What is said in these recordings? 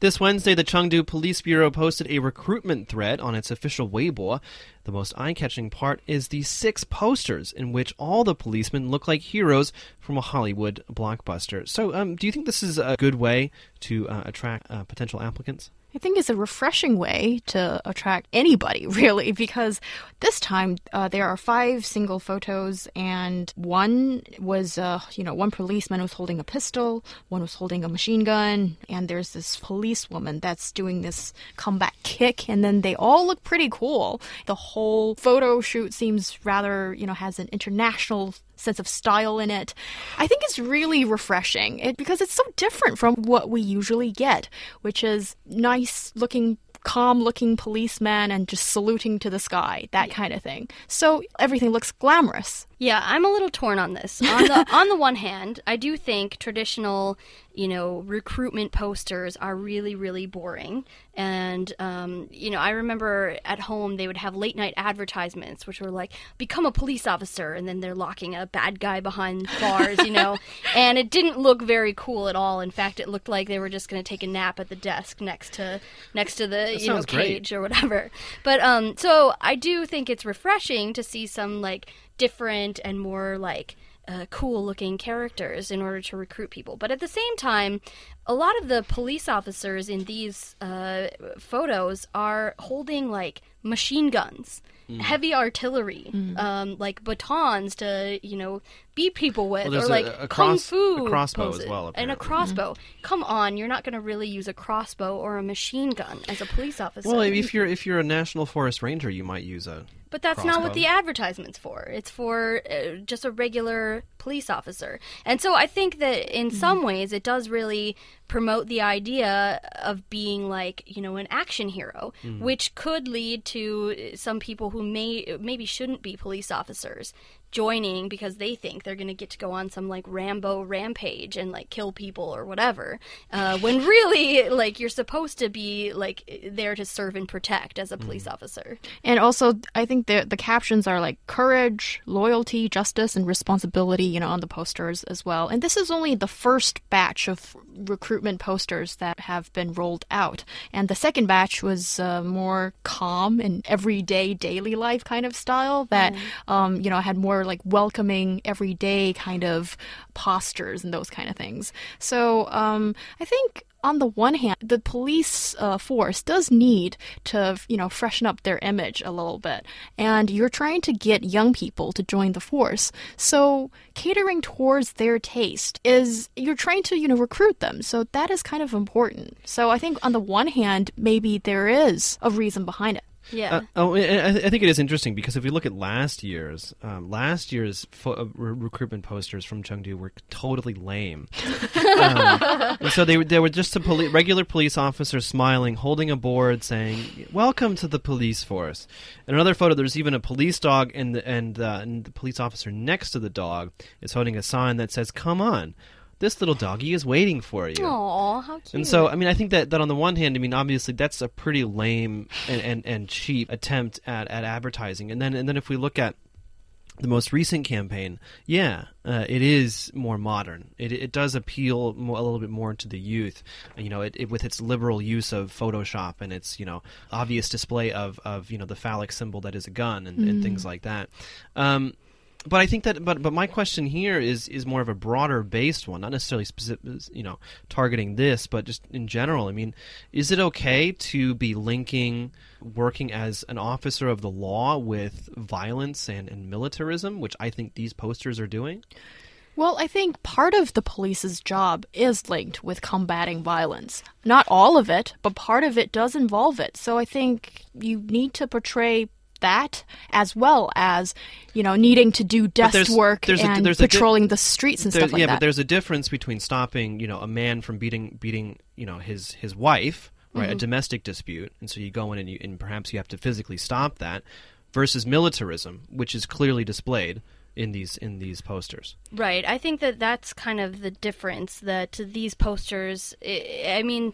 This Wednesday, the Chengdu Police Bureau posted a recruitment thread on its official Weibo. The most eye catching part is the six posters in which all the policemen look like heroes from a Hollywood blockbuster. So, um, do you think this is a good way to uh, attract uh, potential applicants? I think it's a refreshing way to attract anybody, really, because this time uh, there are five single photos, and one was, uh, you know, one policeman was holding a pistol, one was holding a machine gun, and there's this policewoman that's doing this comeback kick, and then they all look pretty cool. The whole photo shoot seems rather, you know, has an international sense of style in it. I think it's really refreshing it, because it's so different from what we usually get, which is nice looking calm looking policeman and just saluting to the sky, that kind of thing. So everything looks glamorous. Yeah, I'm a little torn on this. On the on the one hand, I do think traditional, you know, recruitment posters are really really boring. And um, you know, I remember at home they would have late night advertisements which were like become a police officer and then they're locking a bad guy behind bars, you know. and it didn't look very cool at all. In fact, it looked like they were just going to take a nap at the desk next to next to the, That you know, sounds great. cage or whatever. But um so I do think it's refreshing to see some like different and more like uh, cool looking characters in order to recruit people. But at the same time, a lot of the police officers in these uh, photos are holding like machine guns. Hmm. Heavy artillery, um, like batons to you know beat people with, Well, there's or like a- a kung fu a crossbow as poses. well, and a apparently. crossbow. Come on, you're not going to really use a crossbow or a machine gun as a police officer. Well, if you're if you're a national forest ranger, you might use a. But that's not what the advertisement's for. It's for uh, just a regular police officer. And so I think that in some ways it does really promote the idea of being like, you know, an action hero, mm. which could lead to some people who may maybe shouldn't be police officers joining because they think they're going to get to go on some like Rambo rampage and like kill people or whatever. Uh, when really like you're supposed to be like there to serve and protect as a police officer. And also, I think the the captions are like courage, loyalty, justice, and responsibility, you know, on the posters as well. And this is only the first batch of recruitment posters that have been rolled out. And the second batch was uh, more calm and everyday daily life kind of style that, um, you know, had more like welcoming everyday kind of postures and those kind of things. So um, I think on the one hand, the police uh, force does need to, you know, freshen up their image a little bit. And you're trying to get young people to join the force. So catering towards their taste is, you're trying to, you know, recruit them. So that is kind of important. So I think on the one hand, maybe there is a reason behind it. Yeah. Uh, oh, I, I I think it is interesting because if we look at last year's, um, last year's fo- uh, re- recruitment posters from Chengdu were totally lame. um, so they were they were just a poli- regular police officer smiling, holding a board saying "Welcome to the police force." In another photo, there's even a police dog, and the and, uh, and the police officer next to the dog is holding a sign that says "Come on." This little doggy is waiting for you. Aw, how cute. And so, I mean, I think that, that on the one hand, I mean, obviously that's a pretty lame and, and, and cheap attempt at, at advertising. And then and then if we look at the most recent campaign, yeah, uh, it is more modern. It, it does appeal more, a little bit more to the youth. You know, it, it, with its liberal use of Photoshop and its you know obvious display of, of you know the phallic symbol that is a gun and, and things like that. Um, but I think that, but but my question here is is more of a broader based one, not necessarily specific, you know, targeting this, but just in general. I mean, is it okay to be linking working as an officer of the law with violence and, and militarism, which I think these posters are doing? Well, I think part of the police's job is linked with combating violence. Not all of it, but part of it does involve it. So I think you need to portray that as well as, you know, needing to do desk there's- work there's a- and there's a di- patrolling the streets and stuff like yeah, that. Yeah, but there's a difference between stopping, you know, a man from beating beating, you know, his his wife, right, Mm-hmm. a domestic dispute, and so you go in and you and perhaps you have to physically stop that, versus militarism, which is clearly displayed in these in these posters. Right. I think that that's kind of the difference that these posters, I I mean,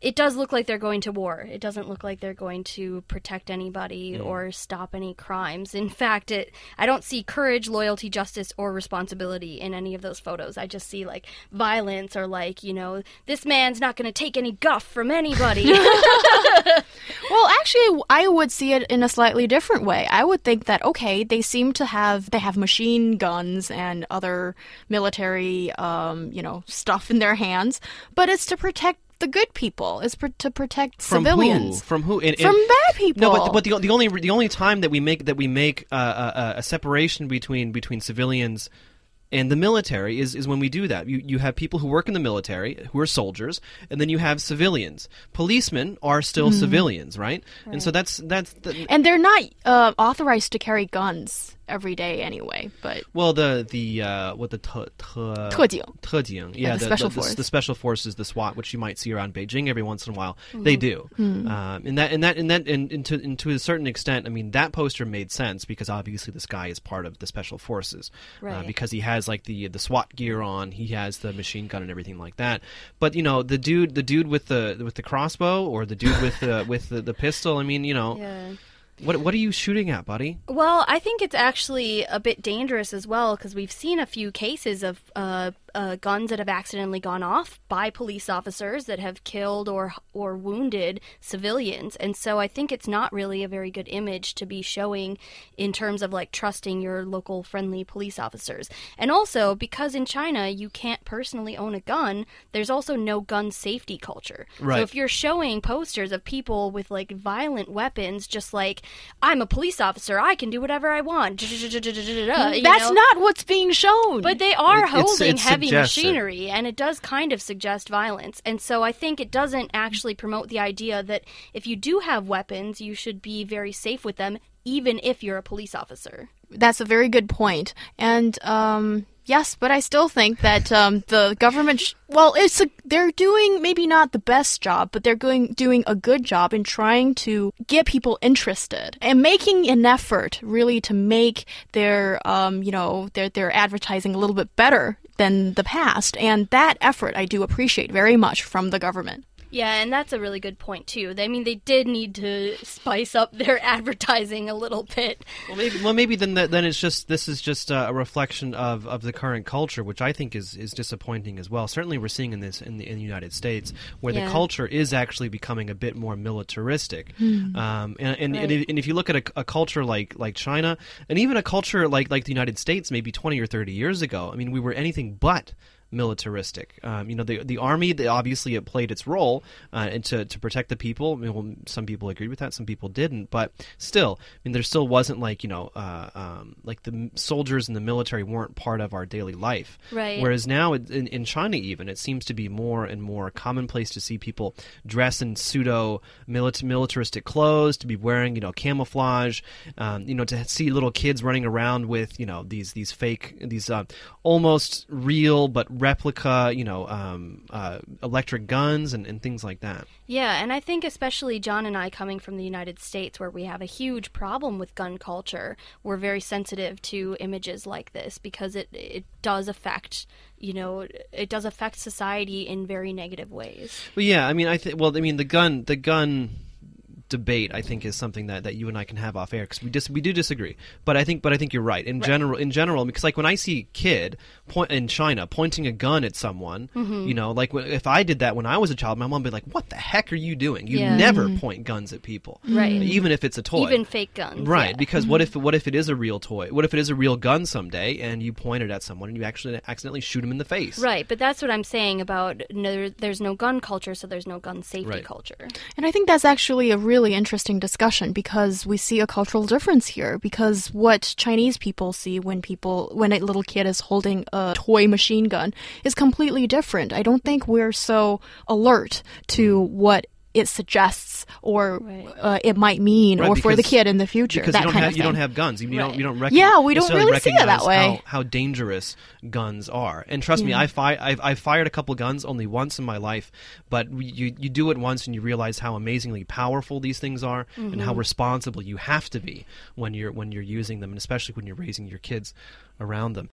it does look like they're going to war. It doesn't look like they're going to protect anybody or stop any crimes. In fact, it I don't see courage, loyalty, justice, or responsibility in any of those photos. I just see like violence or like you know this man's not going to take any guff from anybody. Well, actually, I would see it in a slightly different way. I would think that okay, they seem to have they have machine guns and other military, um, you know, stuff in their hands, but it's to protect the good people. is pr- to protect From civilians who? From who? And- and- from bad people. No, but, but the, the only the only time that we make that we make uh, a, a separation between between civilians and the military is, is when we do that. You you have people who work in the military who are soldiers, and then you have civilians. Policemen are still Mm-hmm. civilians, right? And so that's that's the, and they're not uh, authorized to carry guns every day anyway. But well the the uh, what the te, te, 特警. 特警, yeah, the special the, force. the special forces, the SWAT, which you might see around Beijing every once in a while. Mm-hmm. They do, um, and that and that and that and, and, to, and to a certain extent, I mean that poster made sense because obviously this guy is part of the special forces, uh, Right. because he has like the the SWAT gear on, he has the machine gun and everything like that. But you know the dude, the dude with the with the crossbow or the dude with the with the, the pistol. I mean, you know, yeah. what what are you shooting at, buddy? Well, I think it's actually a bit dangerous as well because we've seen a few cases of uh, uh, guns that have accidentally gone off by police officers that have killed or or wounded civilians, and so I think it's not really a very good image to be showing in terms of like trusting your local friendly police officers. And also because in China you can't personally own a gun, there's also no gun safety culture. Right. So if you're showing posters of people with like violent weapons, just like I'm a police officer, I can do whatever I want. you that's know? not what's being shown. But they are It- it's- holding it's heavy suggested. machinery, and it does kind of suggest violence. And so I think it doesn't actually promote the idea that if you do have weapons, you should be very safe with them, even if you're a police officer. That's a very good point. And um, yes, but I still think that um, the government. Sh- well, it's a, they're doing maybe not the best job, but they're going doing a good job in trying to get people interested and making an effort really to make their um, you know their their advertising a little bit better than the past. And that effort I do appreciate very much from the government. Yeah, and that's a really good point too. I mean, they did need to spice up their advertising a little bit. Well, maybe. Well, maybe then. Then it's just this is just uh, a reflection of, of the current culture, which I think is, is disappointing as well. Certainly, we're seeing in this in the, in the United States, where Yeah. the culture is actually becoming a bit more militaristic. Um, and and, and, Right. if, and if you look at a, a culture like like China, and even a culture like like the United States, maybe twenty or thirty years ago, I mean, we were anything but militaristic. Um, you know, the the army, they, obviously, it played its role uh, and to, to protect the people. I mean, well, some people agreed with that, some people didn't. But still, I mean, there still wasn't like you know, uh, um, like the soldiers and the military weren't part of our daily life. Right. Whereas now, it- in, in China, even it seems to be more and more commonplace to see people dress in pseudo milit- militaristic clothes, to be wearing you know camouflage, um, you know, to see little kids running around with you know these these fake these uh, almost real but replica you know um, uh, electric guns and, and things like that. Yeah, and I think especially John and I coming from the United States where we have a huge problem with gun culture, we're very sensitive to images like this because it it does affect, you know, it does affect society in very negative ways. Well, yeah, I mean, I think. Well, I mean, the gun, the gun debate, I think, is something that, that you and I can have off air because we dis- we do disagree. But I think, but I think you're right in general. In general, because like when I see a kid point in China pointing a gun at someone, Mm-hmm. you know, like if I did that when I was a child, my mom would be like, "What the heck are you doing? You Yeah. never point guns at people, Right. Even if it's a toy, Even fake guns. Right, yeah. because what if what if it is a real toy? What if it is a real gun someday, and you point it at someone and you actually accidentally shoot him in the face? Right, but that's what I'm saying about no, there's no gun culture, so there's no gun safety Right. culture. And I think that's actually a really interesting discussion because we see a cultural difference here. Because what Chinese people see when people, when a little kid is holding a toy machine gun is completely different. I don't think we're so alert to hmm. what it suggests or Right. uh, it might mean Right, or for the kid in the future. because that you don't kind have of you don't have guns. You, you don't Right. you don't rec- Yeah, we don't really see it that way. How, how dangerous guns are. And trust me, I fi- I've, I've fired a couple guns only once in my life, but you you do it once and you realize how amazingly powerful these things are and Mm-hmm. how responsible you have to be when you're when you're using them, and especially when you're raising your kids around them.